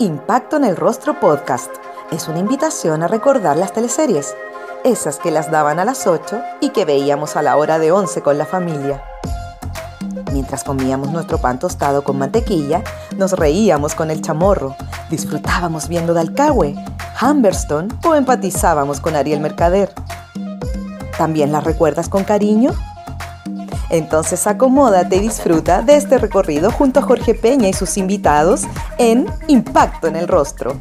Impacto en el Rostro Podcast es una invitación a recordar las teleseries, esas que las daban a las 8 y que veíamos a la hora de 11 con la familia. Mientras comíamos nuestro pan tostado con mantequilla, nos reíamos con el chamorro, disfrutábamos viendo Dalcahue, Humberstone o empatizábamos con Ariel Mercader. ¿También las recuerdas con cariño? Entonces acomódate y disfruta de este recorrido junto a Jorge Peña y sus invitados en Impacto en el Rostro.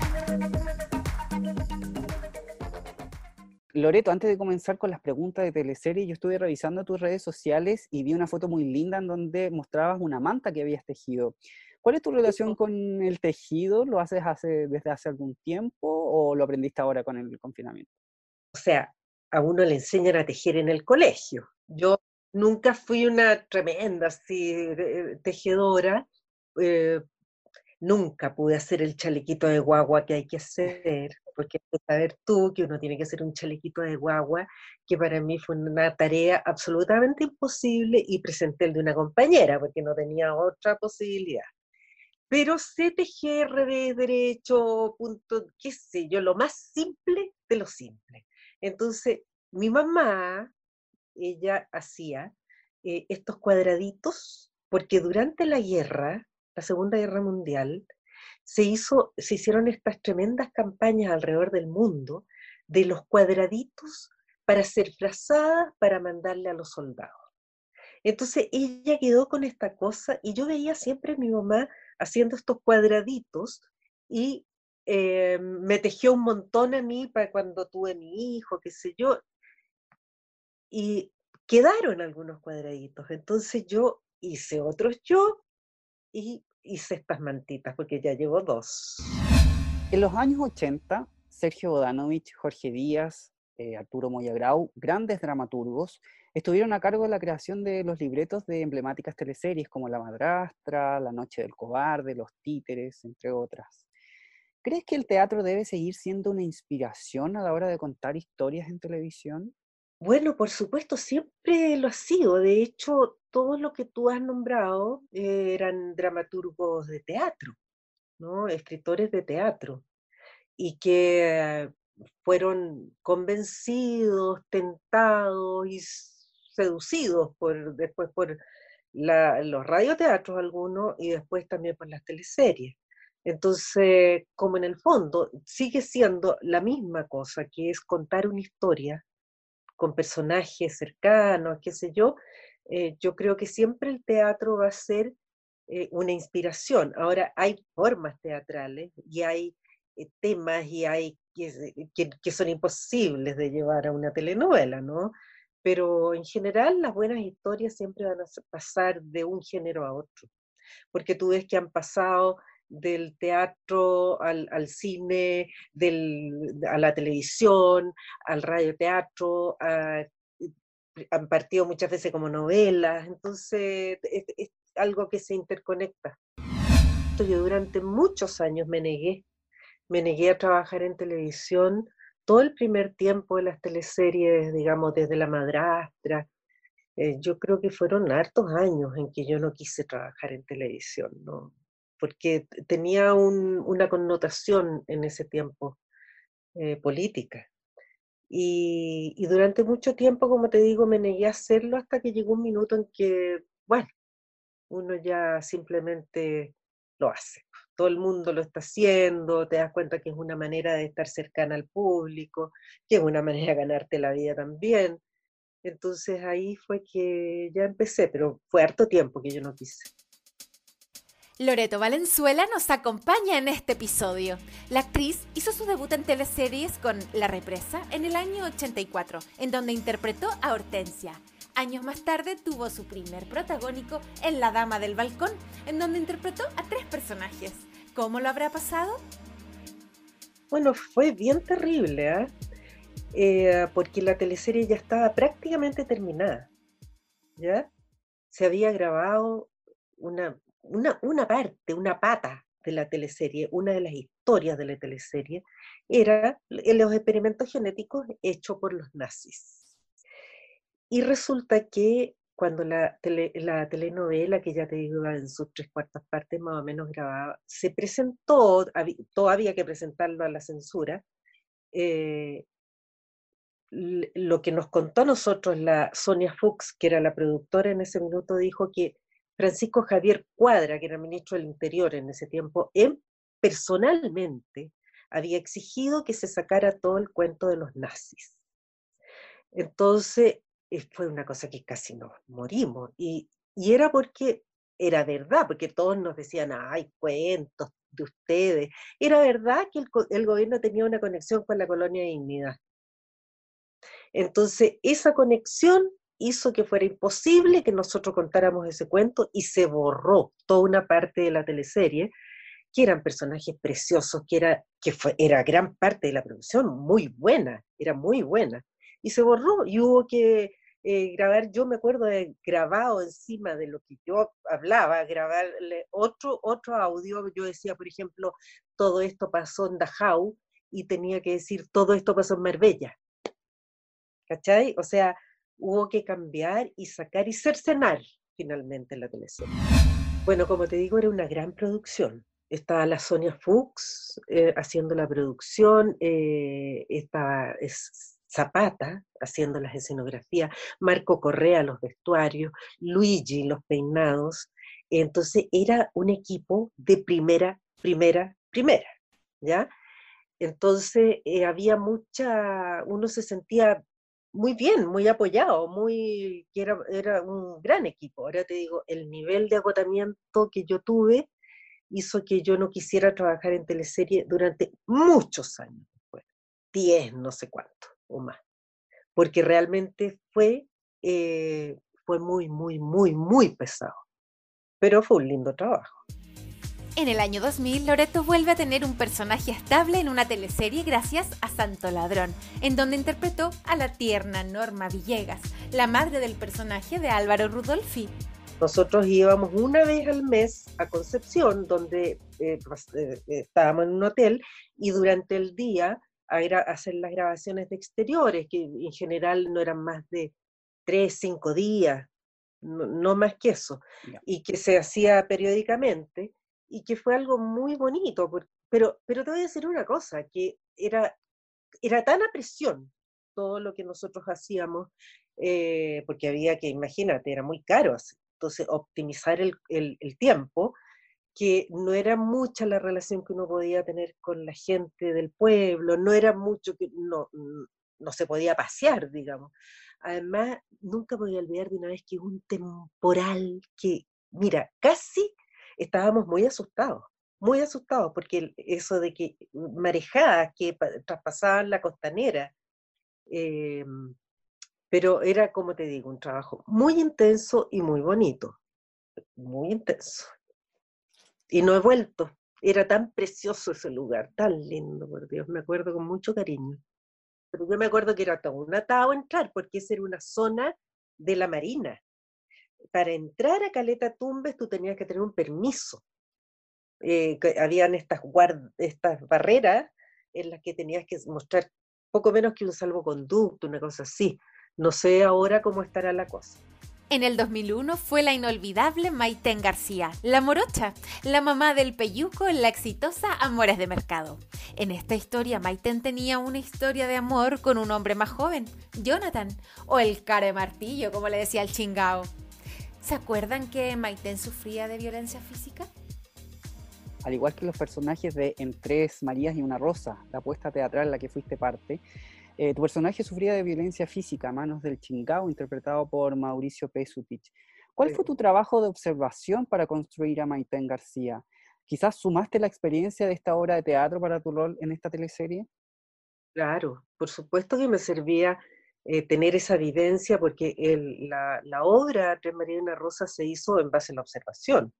Loreto, antes de comenzar con las preguntas de teleserie, yo estuve revisando tus redes sociales y vi una foto muy linda en donde mostrabas una manta que habías tejido. ¿Cuál es tu relación con el tejido? ¿Lo haces hace, desde hace algún tiempo o lo aprendiste ahora con el confinamiento? O sea, a uno le enseñan a tejer en el colegio. Yo nunca fui una tremenda así, tejedora. Eh, nunca pude hacer el chalequito de guagua que hay que hacer, porque saber tú que uno tiene que hacer un chalequito de guagua, que para mí fue una tarea absolutamente imposible y presenté el de una compañera, porque no tenía otra posibilidad. Pero sé tejer, revés, derecho, punto, qué sé yo, lo más simple de lo simple. Entonces, mi mamá, ella hacía eh, estos cuadraditos, porque durante la guerra, la Segunda Guerra Mundial, se, hizo, se hicieron estas tremendas campañas alrededor del mundo de los cuadraditos para hacer frazadas para mandarle a los soldados. Entonces ella quedó con esta cosa y yo veía siempre a mi mamá haciendo estos cuadraditos y eh, me tejió un montón a mí para cuando tuve mi hijo, qué sé yo, y quedaron algunos cuadraditos. Entonces yo hice otros yo y hice estas mantitas, porque ya llevo dos. En los años 80, Sergio Bodanovich, Jorge Díaz, eh, Arturo Moyagrau, grandes dramaturgos, estuvieron a cargo de la creación de los libretos de emblemáticas teleseries como La Madrastra, La Noche del Cobarde, Los Títeres, entre otras. ¿Crees que el teatro debe seguir siendo una inspiración a la hora de contar historias en televisión? Bueno, por supuesto, siempre lo ha sido. De hecho, todo lo que tú has nombrado eh, eran dramaturgos de teatro, ¿no? Escritores de teatro, y que fueron convencidos, tentados y seducidos por, después por los radioteatros algunos y después también por las teleseries. Entonces, como en el fondo sigue siendo la misma cosa, que es contar una historia con personajes cercanos, qué sé yo, eh, yo creo que siempre el teatro va a ser eh, una inspiración. Ahora, hay formas teatrales y hay eh, temas y hay que, que, son imposibles de llevar a una telenovela, ¿no? Pero en general las buenas historias siempre van a pasar de un género a otro, porque tú ves que han pasado del teatro al, al cine, del, a la televisión, al radioteatro, a, han partido muchas veces como novelas, entonces es, algo que se interconecta. Yo durante muchos años me negué, me negué a trabajar en televisión todo el primer tiempo de las teleseries, digamos, desde La Madrastra. Eh, yo creo que fueron hartos años en que yo no quise trabajar en televisión, ¿no? Porque tenía una connotación en ese tiempo eh, política. Y, y, durante mucho tiempo, como te digo, me negué a hacerlo hasta que llegó un minuto en que, bueno, uno ya simplemente lo hace. Todo el mundo lo está haciendo, te das cuenta que es una manera de estar cercana al público, que es una manera de ganarte la vida también. Entonces ahí fue que ya empecé, pero fue harto tiempo que yo no quise. Loreto Valenzuela nos acompaña en este episodio. La actriz hizo su debut en teleseries con La Represa en el año 84, en donde interpretó a Hortensia. Años más tarde tuvo su primer protagónico en La Dama del Balcón, en donde interpretó a tres personajes. ¿Cómo lo habrá pasado? Bueno, fue bien terrible, ¿eh? Eh, porque la teleserie ya estaba prácticamente terminada. ¿Ya? Se había grabado una una, parte, una pata de la teleserie, una de las historias de la teleserie, era los experimentos genéticos hechos por los nazis. Y resulta que cuando la, la telenovela, que ya te digo en sus tres cuartas partes más o menos grabada, se presentó, todavía que presentarlo a la censura, eh, lo que nos contó nosotros la Sonia Fuchs, que era la productora en ese minuto, dijo que Francisco Javier Cuadra, que era ministro del Interior en ese tiempo, él personalmente había exigido que se sacara todo el cuento de los nazis. Entonces, fue una cosa que casi nos morimos. Y, era porque era verdad, porque todos nos decían, ay, cuentos de ustedes. Era verdad que el, gobierno tenía una conexión con la colonia de dignidad. Entonces, esa conexión hizo que fuera imposible que nosotros contáramos ese cuento y se borró toda una parte de la teleserie, que eran personajes preciosos, que era, que fue, era gran parte de la producción, muy buena, era muy buena. Y se borró y hubo que eh, grabar, yo me acuerdo de grabado encima de lo que yo hablaba, grabarle otro, otro audio, yo decía, por ejemplo, todo esto pasó en Dachau y tenía que decir, todo esto pasó en Marbella. ¿Cachai? O sea, hubo que cambiar y sacar y cercenar finalmente la televisión. Bueno, como te digo, era una gran producción. Estaba la Sonia Fuchs eh, haciendo la producción, eh, estaba Zapata haciendo las escenografías, Marco Correa los vestuarios, Luigi los peinados. Entonces era un equipo de primera, primera, primera, ¿ya? Entonces eh, había mucha, uno se sentía muy bien, muy apoyado, muy, era, era un gran equipo. Ahora te digo, el nivel de agotamiento que yo tuve hizo que yo no quisiera trabajar en teleserie durante muchos años después, diez, no sé cuánto o más, porque realmente fue, eh, fue muy, muy, muy, muy pesado, pero fue un lindo trabajo. En el año 2000, Loreto vuelve a tener un personaje estable en una teleserie gracias a Santo Ladrón, en donde interpretó a la tierna Norma Villegas, la madre del personaje de Álvaro Rudolfi. Nosotros íbamos una vez al mes a Concepción, donde eh, pues, eh, estábamos en un hotel, y durante el día a, hacer las grabaciones de exteriores, que en general no eran más de tres, cinco días, no, más que eso, y que se hacía periódicamente, y que fue algo muy bonito, pero, pero te voy a decir una cosa, que era, era tan a presión todo lo que nosotros hacíamos, eh, porque había que, imagínate, era muy caro, entonces optimizar el, el, el tiempo, que no era mucha la relación que uno podía tener con la gente del pueblo, no era mucho que no, no se podía pasear, digamos. Además, nunca podía olvidar de una vez que un temporal que, mira, casi estábamos muy asustados, muy asustados, porque eso de que marejadas que traspasaban la costanera, em, pero era, como te digo, un trabajo muy intenso y muy bonito, muy intenso y no he vuelto. Era tan precioso ese lugar, tan lindo, por Dios, me acuerdo con mucho cariño. Pero yo me acuerdo que era todo un atado entrar, porque esa era una zona de la Marina. Para entrar a Caleta Tumbes tú tenías que tener un permiso. Eh, habían estas, estas barreras en las que tenías que mostrar poco menos que un salvoconducto, una cosa así. No sé ahora cómo estará la cosa. En el 2001 fue la inolvidable Maiten García, la morocha, la mamá del peyuco en la exitosa Amores de Mercado. En esta historia, Maiten tenía una historia de amor con un hombre más joven, Jonathan, o el care martillo, como le decía el chingao. ¿Se acuerdan que Maiten sufría de violencia física? Al igual que los personajes de En Tres Marías y una Rosa, la apuesta teatral en la que fuiste parte, eh, tu personaje sufría de violencia física a manos del chingao, interpretado por Mauricio Pesutich. ¿Cuál fue tu trabajo de observación para construir a Maiten García? ¿Quizás sumaste la experiencia de esta obra de teatro para tu rol en esta teleserie? Claro, por supuesto que me servía eh, tener esa vivencia porque la, la, obra Tres María y una Rosa se hizo en base a la observación.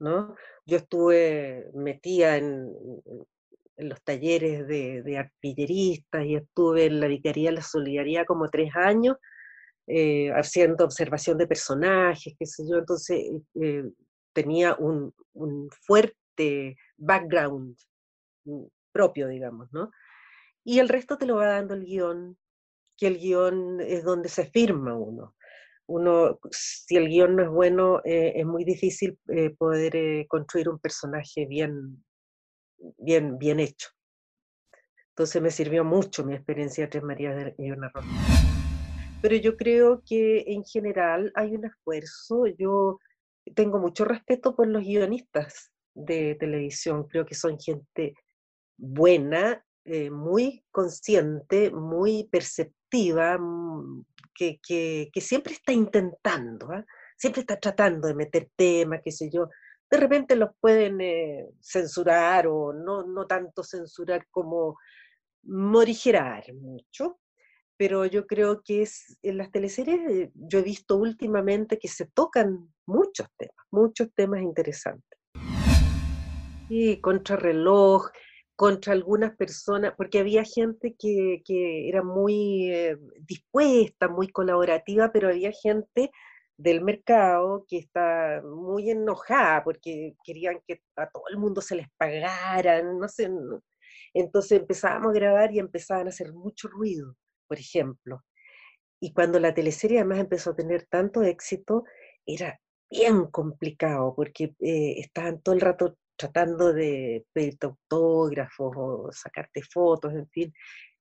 ¿no? Yo estuve metida en, en los talleres de, artilleristas y estuve en la Vicaría de la Solidaridad como tres años, eh, haciendo observación de personajes, qué sé yo, entonces eh, tenía un, fuerte background mm, propio, digamos, ¿no? Y el resto te lo va dando el guion, que el guion es donde se firma uno. uno, si el guion no es bueno, eh, es muy difícil eh, poder eh, construir un personaje bien, bien, bien hecho. Entonces me sirvió mucho mi experiencia de Tres Marías y una Rosa. Pero yo creo que en general hay un esfuerzo. Yo tengo mucho respeto por los guionistas de televisión. Creo que son gente buena, muy consciente, muy perceptiva, mm, que, que, siempre está intentando, ¿ah? siempre está tratando de meter temas, qué sé yo. De repente los pueden eh, censurar o no, no tanto censurar como morigerar mucho, pero yo creo que es en las teleseries, eh, yo he visto últimamente que se tocan muchos temas, muchos temas interesantes. Y contrarreloj, contra algunas personas, porque había gente que, que era muy eh, dispuesta, muy colaborativa, pero había gente del mercado que está muy enojada porque querían que a todo el mundo se les pagara, no sé. Entonces empezábamos a grabar y empezaban a hacer mucho ruido, por ejemplo. Y cuando la teleserie además empezó a tener tanto éxito, era bien complicado porque eh, estaban todo el rato tratando de pedirte autógrafos o sacarte fotos, en fin.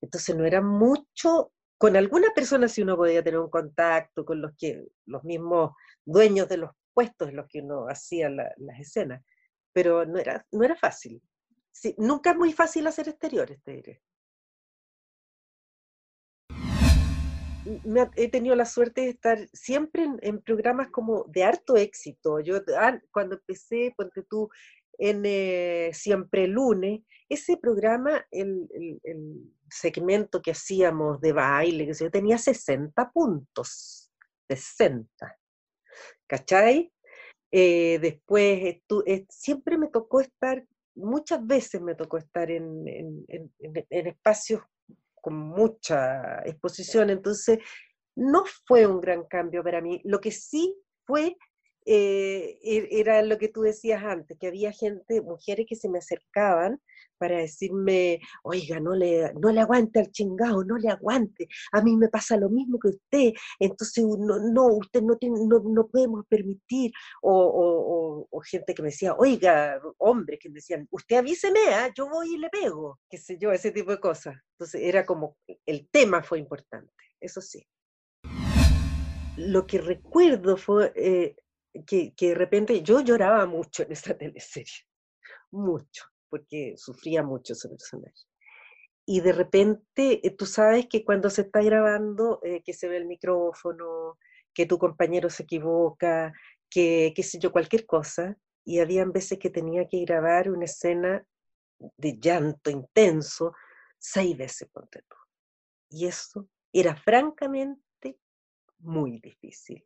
Entonces no era mucho, con alguna persona si uno podía tener un contacto, con los que los mismos dueños de los puestos en los que uno hacía las escenas, pero no era, no era fácil. nunca es muy fácil hacer exteriores, te diré. he tenido la suerte de estar siempre en, programas como de harto éxito. Yo cuando empecé, ponte tú, en eh, Siempre Lunes, ese programa, el, segmento que hacíamos de baile, que tenía 60 puntos, 60, ¿cachai? Eh, después, eh, siempre me tocó estar, muchas veces me tocó estar en, en espacios con mucha exposición, entonces no fue un gran cambio para mí. Lo que sí fue eh, era lo que tú decías antes, que había gente, mujeres que se me acercaban para decirme, oiga, no le, no le aguante al chingado, no le aguante, a mí me pasa lo mismo que usted, entonces no, no usted no, tiene, no, no podemos permitir, o, o, gente que me decía, oiga, hombres que me decían, usted avíseme, ¿ah? yo voy y le pego, qué sé yo, ese tipo de cosas. Entonces era como, el tema fue importante, eso sí. Lo que recuerdo fue... Eh, que, de repente yo lloraba mucho en esta teleserie, mucho, porque sufría mucho ese personaje. Y de repente, eh, tú sabes que cuando se está grabando, eh, que se ve el micrófono, que tu compañero se equivoca, que qué sé yo, cualquier cosa, y habían veces que tenía que grabar una escena de llanto intenso, seis veces, ponte tú. Y eso era francamente muy difícil.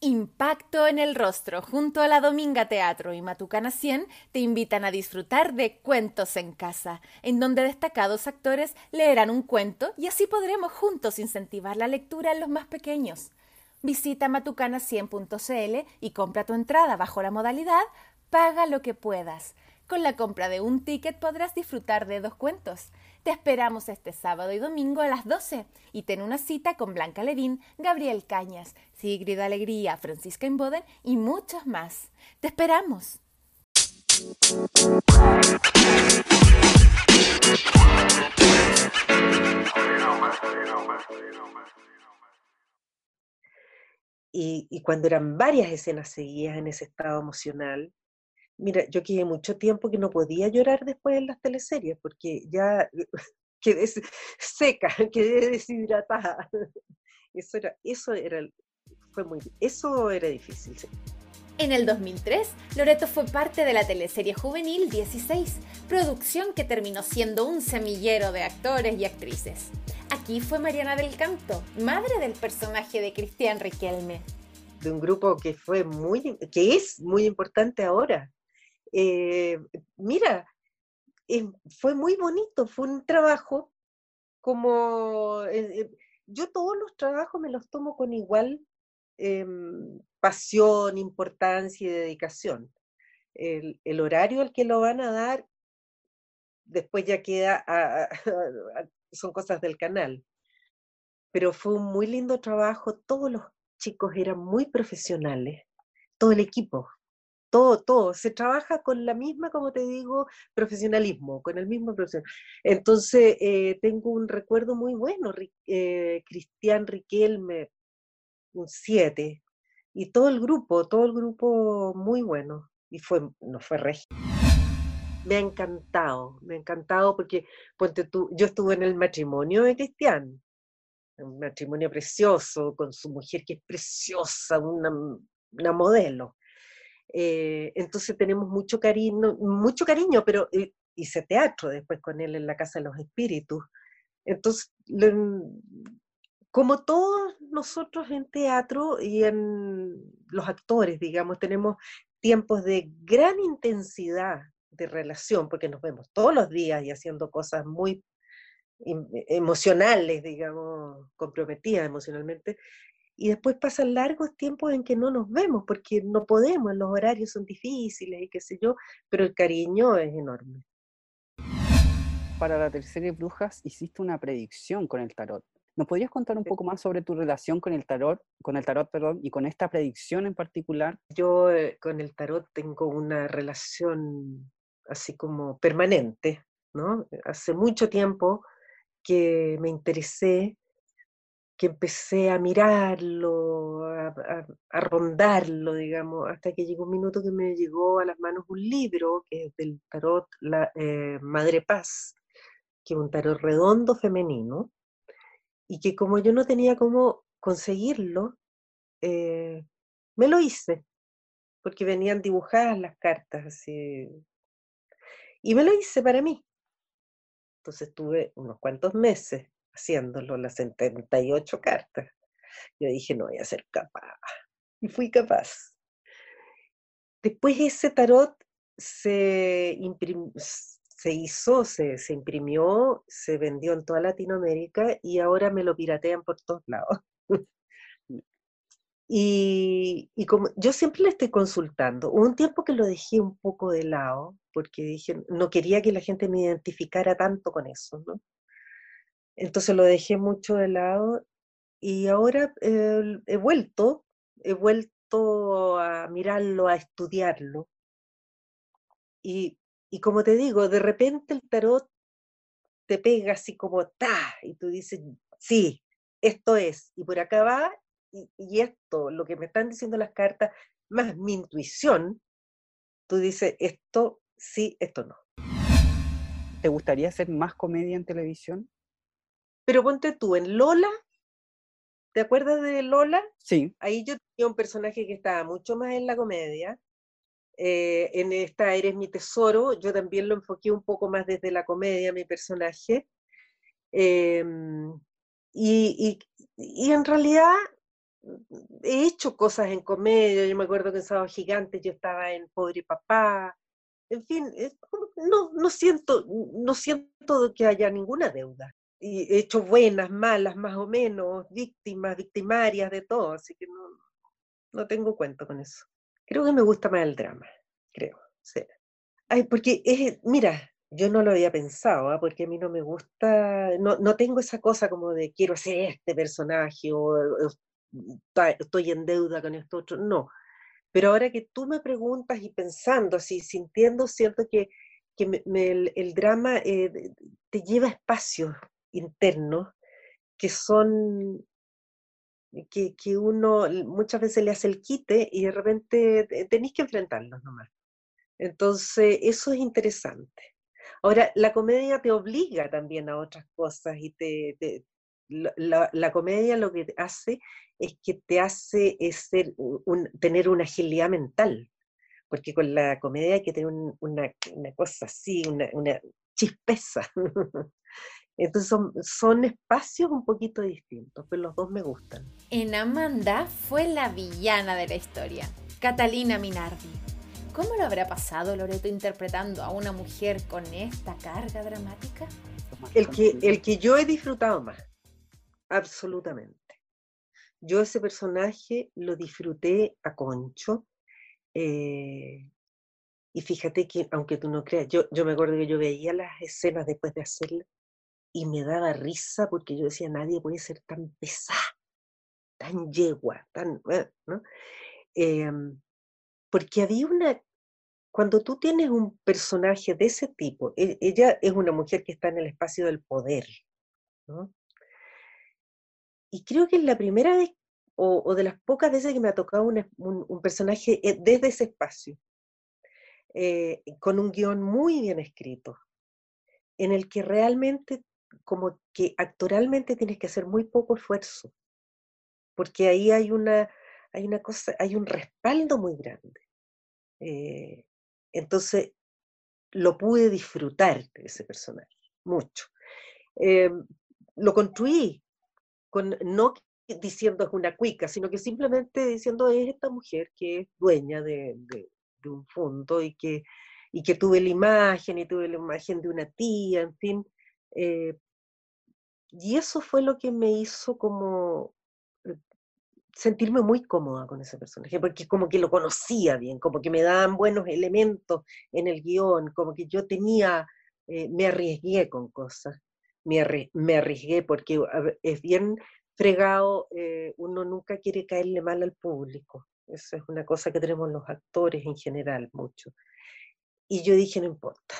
Impacto en el rostro junto a la Dominga Teatro y Matucana 100 te invitan a disfrutar de Cuentos en Casa, en donde destacados actores leerán un cuento y así podremos juntos incentivar la lectura en los más pequeños. Visita matucana100.cl y compra tu entrada bajo la modalidad Paga lo que puedas. Con la compra de un ticket podrás disfrutar de dos cuentos. Te esperamos este sábado y domingo a las 12 y ten una cita con Blanca Levín, Gabriel Cañas, Sigrid Alegría, Francisca Inboden y muchos más. ¡Te esperamos! Y, y, cuando eran varias escenas seguidas en ese estado emocional, Mira, yo quedé mucho tiempo que no podía llorar después en las teleseries, porque ya quedé seca, quedé deshidratada. Eso era, eso era, fue muy, eso era difícil. En el 2003, Loreto fue parte de la teleserie juvenil 16, producción que terminó siendo un semillero de actores y actrices. Aquí fue Mariana del Canto, madre del personaje de Cristian Riquelme. De un grupo que fue muy, que es muy importante ahora, eh, mira, eh, fue muy bonito, fue un trabajo como, eh, yo todos los trabajos me los tomo con igual em, pasión, importancia y dedicación. el, horario al que lo van a dar, después ya queda, son cosas del canal. Pero fue un muy lindo trabajo, todos los chicos eran muy profesionales, todo el equipo, todo, todo. Se trabaja con la misma, como te digo, profesionalismo, con el mismo profesional. Entonces, eh, tengo un recuerdo muy bueno, eh, Cristian Riquelme, un 7, y todo el grupo, todo el grupo muy bueno, y fue, no fue regio. Me ha encantado, me ha encantado porque, ponte tú, yo estuve en el matrimonio de Cristian, un matrimonio precioso, con su mujer que es preciosa, una, una modelo. Eh, entonces tenemos mucho cariño, mucho cariño, pero eh, hice teatro después con él en la Casa de los Espíritus. Entonces, como todos nosotros en teatro y en los actores, digamos, tenemos tiempos de gran intensidad de relación, porque nos vemos todos los días y haciendo cosas muy emocionales, digamos, comprometidas emocionalmente, y después pasan largos tiempos en que no nos vemos porque no podemos, los horarios son difíciles y qué sé yo, pero el cariño es enorme. Para la tercera de Brujas hiciste una predicción con el tarot. ¿Nos podrías contar un poco más sobre tu relación con el tarot, con el tarot, perdón, y con esta predicción en particular? Yo eh, con el tarot tengo una relación así como permanente, ¿no? Hace mucho tiempo que me interesé que empecé a mirarlo, a, rondarlo, digamos, hasta que llegó un minuto que me llegó a las manos un libro, que es del tarot la, eh, Madre Paz, que es un tarot redondo femenino, y que como yo no tenía cómo conseguirlo, eh, me lo hice, porque venían dibujadas las cartas así. Y me lo hice para mí. Entonces tuve unos cuantos meses haciéndolo, las 78 cartas. Yo dije, no voy a ser capaz. Y fui capaz. Después ese tarot se, se hizo, se, se, imprimió, se vendió en toda Latinoamérica y ahora me lo piratean por todos lados. y, y, como yo siempre le estoy consultando, hubo un tiempo que lo dejé un poco de lado porque dije, no quería que la gente me identificara tanto con eso, ¿no? Entonces lo dejé mucho de lado y ahora eh, he vuelto, he vuelto a mirarlo, a estudiarlo. Y, como te digo, de repente el tarot te pega así como ta, y tú dices, sí, esto es, y por acá va, y, y esto, lo que me están diciendo las cartas, más mi intuición, tú dices, esto sí, esto no. ¿Te gustaría hacer más comedia en televisión? Pero ponte tú, en Lola, ¿te acuerdas de Lola? Sí. Ahí yo tenía un personaje que estaba mucho más en la comedia. Eh, en esta Eres mi tesoro, yo también lo enfoqué un poco más desde la comedia, mi personaje. Em, y, en realidad he hecho cosas en comedia, yo me acuerdo que en Sábado Gigante yo estaba en Pobre Papá, en fin, no, no, siento, no siento que haya ninguna deuda hecho buenas, malas, más o menos, víctimas, victimarias, de todo, así que no, no tengo cuento con eso. Creo que me gusta más el drama, creo. Sí. Ay, porque es, mira, yo no lo había pensado, ¿ah? porque a mí no me gusta, no, no, tengo esa cosa como de quiero ser este personaje o, estoy en deuda con esto otro, no. Pero ahora que tú me preguntas y pensando así, sintiendo, cierto que, que el, drama eh, te lleva espacio, internos que son, que, uno muchas veces le hace el quite y de repente tenéis que enfrentarlos nomás. Entonces, eso es interesante. Ahora, la comedia te obliga también a otras cosas y te, la, comedia lo que hace es que te hace ser un, tener una agilidad mental, porque con la comedia hay que tener una, una, cosa así, una, una chispeza. Entonces son, espacios un poquito distintos, pero los dos me gustan. En Amanda fue la villana de la historia, Catalina Minardi. ¿Cómo lo habrá pasado Loreto interpretando a una mujer con esta carga dramática? El que, el que yo he disfrutado más, absolutamente. Yo ese personaje lo disfruté a concho. Eh, Y fíjate que, aunque tú no creas, yo, yo me acuerdo que yo veía las escenas después de hacerla y me daba risa porque yo decía, nadie puede ser tan pesada, tan yegua, tan... eh, ¿no? Em, porque había una... Cuando tú tienes un personaje de ese tipo, e- ella es una mujer que está en el espacio del poder, ¿no? Y creo que es la primera vez, o, o de las pocas veces que me ha tocado un, un personaje eh, desde ese espacio, eh, con un guion muy bien escrito, en el que realmente, como que actoralmente tienes que hacer muy poco esfuerzo, porque ahí hay una, hay una cosa, hay un respaldo muy grande. Eh, entonces, lo pude disfrutar de ese personaje, mucho. Eh, lo construí, con, no diciendo es una cuica, sino que simplemente diciendo es esta mujer que es dueña de, de- de un fondo y que, y que tuve la imagen y tuve la imagen de una tía, en fin. Eh, y eso fue lo que me hizo como eh, sentirme muy cómoda con ese personaje, porque como que lo conocía bien, como que me daban buenos elementos en el guion, como que yo tenía, eh, me arriesgué con cosas, me, me arriesgué porque es bien fregado, eh, uno nunca quiere caerle mal al público, eso es una cosa que tenemos los actores en general mucho. Y yo dije, no importa,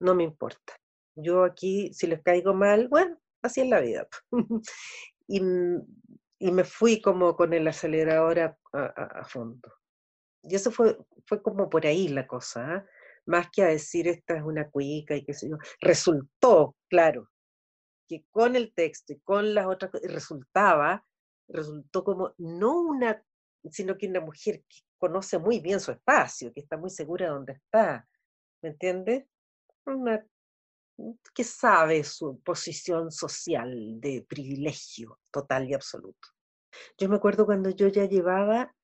no me importa. Yo aquí, si les caigo mal, bueno, así es la vida. y, y me fui como con el acelerador a, a- a fondo. Y eso fue, fue como por ahí la cosa, ¿ah? Más que a decir esta es una cuica y qué sé yo. Resultó, claro, que con el texto y con las otras cosas, resultaba, resultó como no una, sino que una mujer que conoce muy bien su espacio, que está muy segura de dónde está, ¿me entiendes? Una que sabe su posición social de privilegio total y absoluto. Yo me acuerdo cuando yo ya llevaba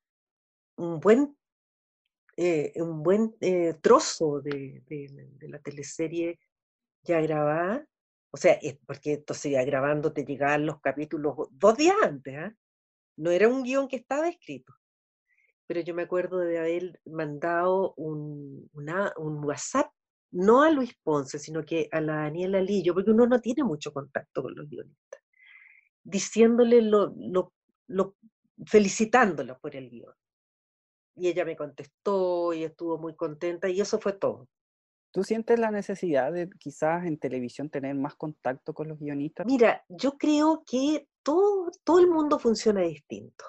un buen, eh, un buen eh, trozo de, de de la teleserie ya grabada, o sea, es porque entonces ya grabando te llegaban los capítulos dos días antes, ¿ah? No era un guion que estaba escrito, pero yo me acuerdo de haber mandado un, una- un WhatsApp, no a Luis Ponce, sino que a la Daniela Lillo, porque uno no tiene mucho contacto con los guionistas, diciéndole lo, lo, lo felicitándola por el guion. Y ella me contestó y estuvo muy contenta y eso fue todo. ¿Tú sientes la necesidad de quizás en televisión tener más contacto con los guionistas? Mira, yo creo que todo, todo el mundo funciona distinto.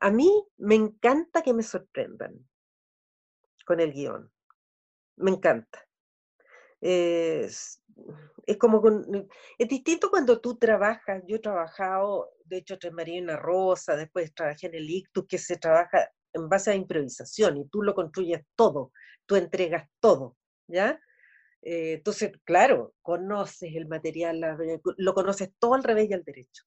A mí me encanta que me sorprendan con el guion. Me encanta. Es, es como es distinto cuando tú trabajas. Yo he trabajado, de hecho, en Marina Rosa, después trabajé en el Ictus, que se trabaja en base a improvisación y tú lo construyes todo, tú entregas todo, ¿ya? Eh, entonces, claro, conoces el material, lo conoces todo al revés y al derecho.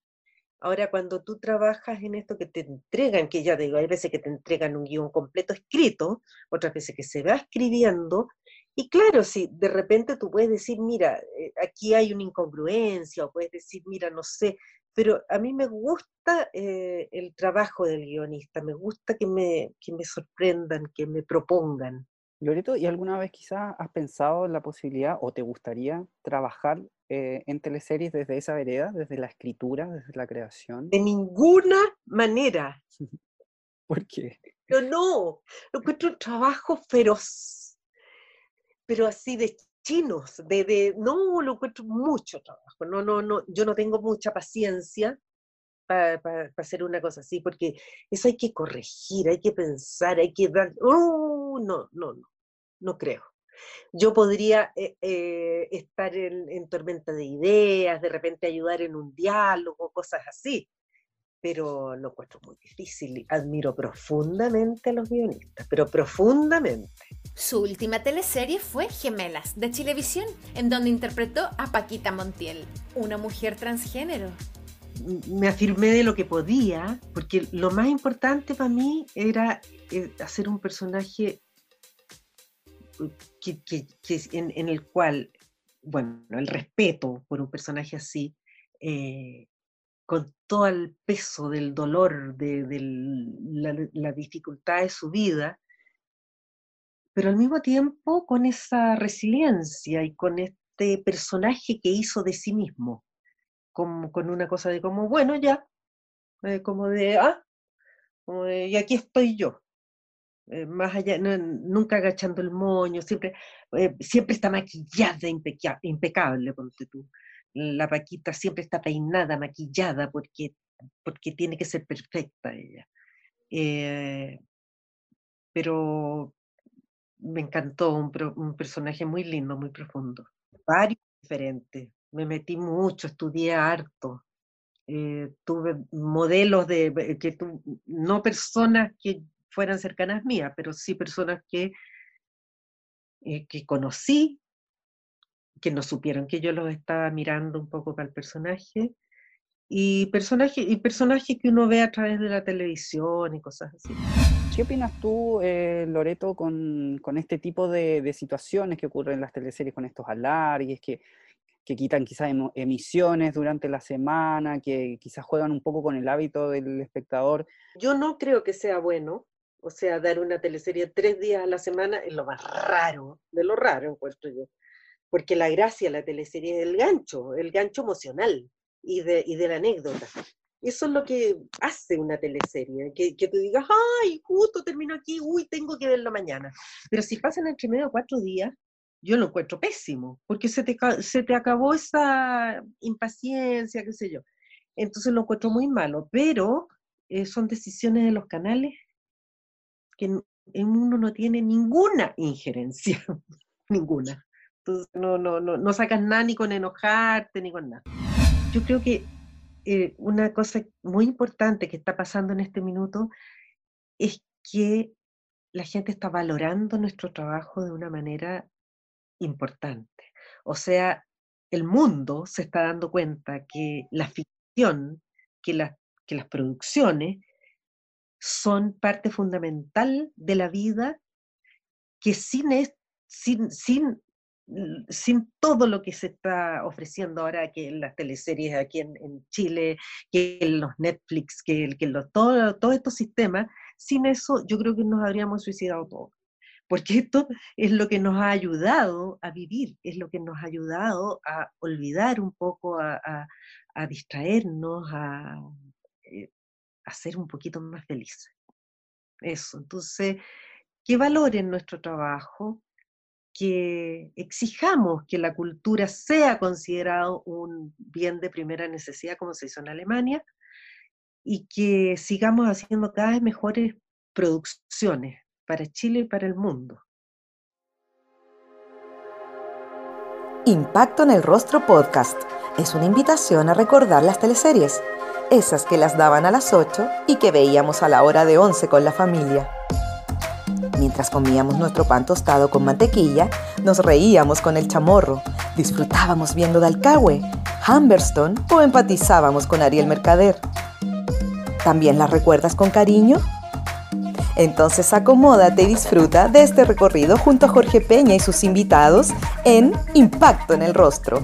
Ahora, cuando tú trabajas en esto que te entregan, que ya digo, hay veces que te entregan un guion completo escrito, otras veces que se va escribiendo, y claro, si de repente tú puedes decir, mira, eh, aquí hay una incongruencia, o puedes decir, mira, no sé, pero a mí me gusta eh, el trabajo del guionista, me gusta que me, que me sorprendan, que me propongan. Loreto, ¿y alguna vez quizás has pensado en la posibilidad o te gustaría trabajar eh, en teleseries desde esa vereda, desde la escritura, desde la creación? De ninguna manera, ¿Por qué? Pero no, lo encuentro un trabajo feroz, pero así de chinos, de, de, no, lo encuentro mucho trabajo, no, no, no, yo no tengo mucha paciencia para hacer una cosa así, porque eso hay que corregir, hay que pensar, hay que dar, oh, no, no, no, no creo. Yo podría eh, eh, estar en, en tormenta de ideas, de repente ayudar en un diálogo, cosas así, pero lo encuentro muy difícil. Admiro profundamente a los guionistas, pero profundamente. Su última teleserie fue Gemelas, de Chilevisión, en donde interpretó a Paquita Montiel, una mujer transgénero. Me afirmé de lo que podía, porque lo más importante para mí era eh, hacer un personaje que, que, que en, en, el cual, bueno, el respeto por un personaje así, eh, con todo el peso del dolor, de, de la, la, dificultad de su vida, pero al mismo tiempo con esa resiliencia y con este personaje que hizo de sí mismo, como, con una cosa de como, bueno, ya, eh, como de, ah, como de, y aquí estoy yo. Eh, más allá, nunca agachando el moño, siempre, eh, siempre está maquillada, impecable, ponte tú. La Paquita siempre está peinada, maquillada, porque, porque tiene que ser perfecta ella. pero me encantó, un, personaje muy lindo, muy profundo. Varios diferentes, me metí mucho, estudié harto, eh, tuve modelos de, que no personas que fueran cercanas mías, pero sí personas que, eh, que conocí, que no supieron que yo los estaba mirando un poco para el personaje, y personajes y personajes que uno ve a través de la televisión y cosas así. ¿Qué opinas tú, eh, Loreto, con, con, este tipo de, de, situaciones que ocurren en las teleseries, con estos alargues, que, que quitan quizás emisiones durante la semana, que quizás juegan un poco con el hábito del espectador? Yo no creo que sea bueno, o sea, dar una teleserie tres días a la semana es lo más raro, de lo raro, encuentro yo. Porque la gracia de la teleserie es el gancho, el gancho emocional y de, y de la anécdota. Eso es lo que hace una teleserie, que, que tú digas, ay, justo termino aquí, uy, tengo que verlo mañana. Pero si pasan entre medio cuatro días, yo lo encuentro pésimo, porque se te, se te acabó esa impaciencia, qué sé yo. Entonces lo encuentro muy malo, pero eh, son decisiones de los canales que en, uno no tiene ninguna injerencia, ninguna. No, no, no, no sacas nada ni con enojarte ni con nada. Yo creo que eh, una cosa muy importante que está pasando en este minuto es que la gente está valorando nuestro trabajo de una manera importante. O sea, el mundo se está dando cuenta que la ficción, que, que las producciones son parte fundamental de la vida, que sin, sin, sin sin todo lo que se está ofreciendo ahora, que en las teleseries aquí en, Chile, que en los Netflix, que, que los, todo, todos estos sistemas, sin eso yo creo que nos habríamos suicidado todos. Porque esto es lo que nos ha ayudado a vivir, es lo que nos ha ayudado a olvidar un poco, a, a, distraernos, a, eh, a ser un poquito más felices. Eso, entonces, que valoren nuestro trabajo, que exijamos que la cultura sea considerado un bien de primera necesidad, como se hizo en Alemania, y que sigamos haciendo cada vez mejores producciones para Chile y para el mundo. Impacto en el Rostro Podcast es una invitación a recordar las teleseries, esas que las daban a las 8 y que veíamos a la hora de 11 con la familia. Mientras comíamos nuestro pan tostado con mantequilla, nos reíamos con el chamorro, disfrutábamos viendo Dalcahue, Humberstone o empatizábamos con Ariel Mercader. ¿También las recuerdas con cariño? Entonces acomódate y disfruta de este recorrido junto a Jorge Peña y sus invitados en Impacto en el Rostro.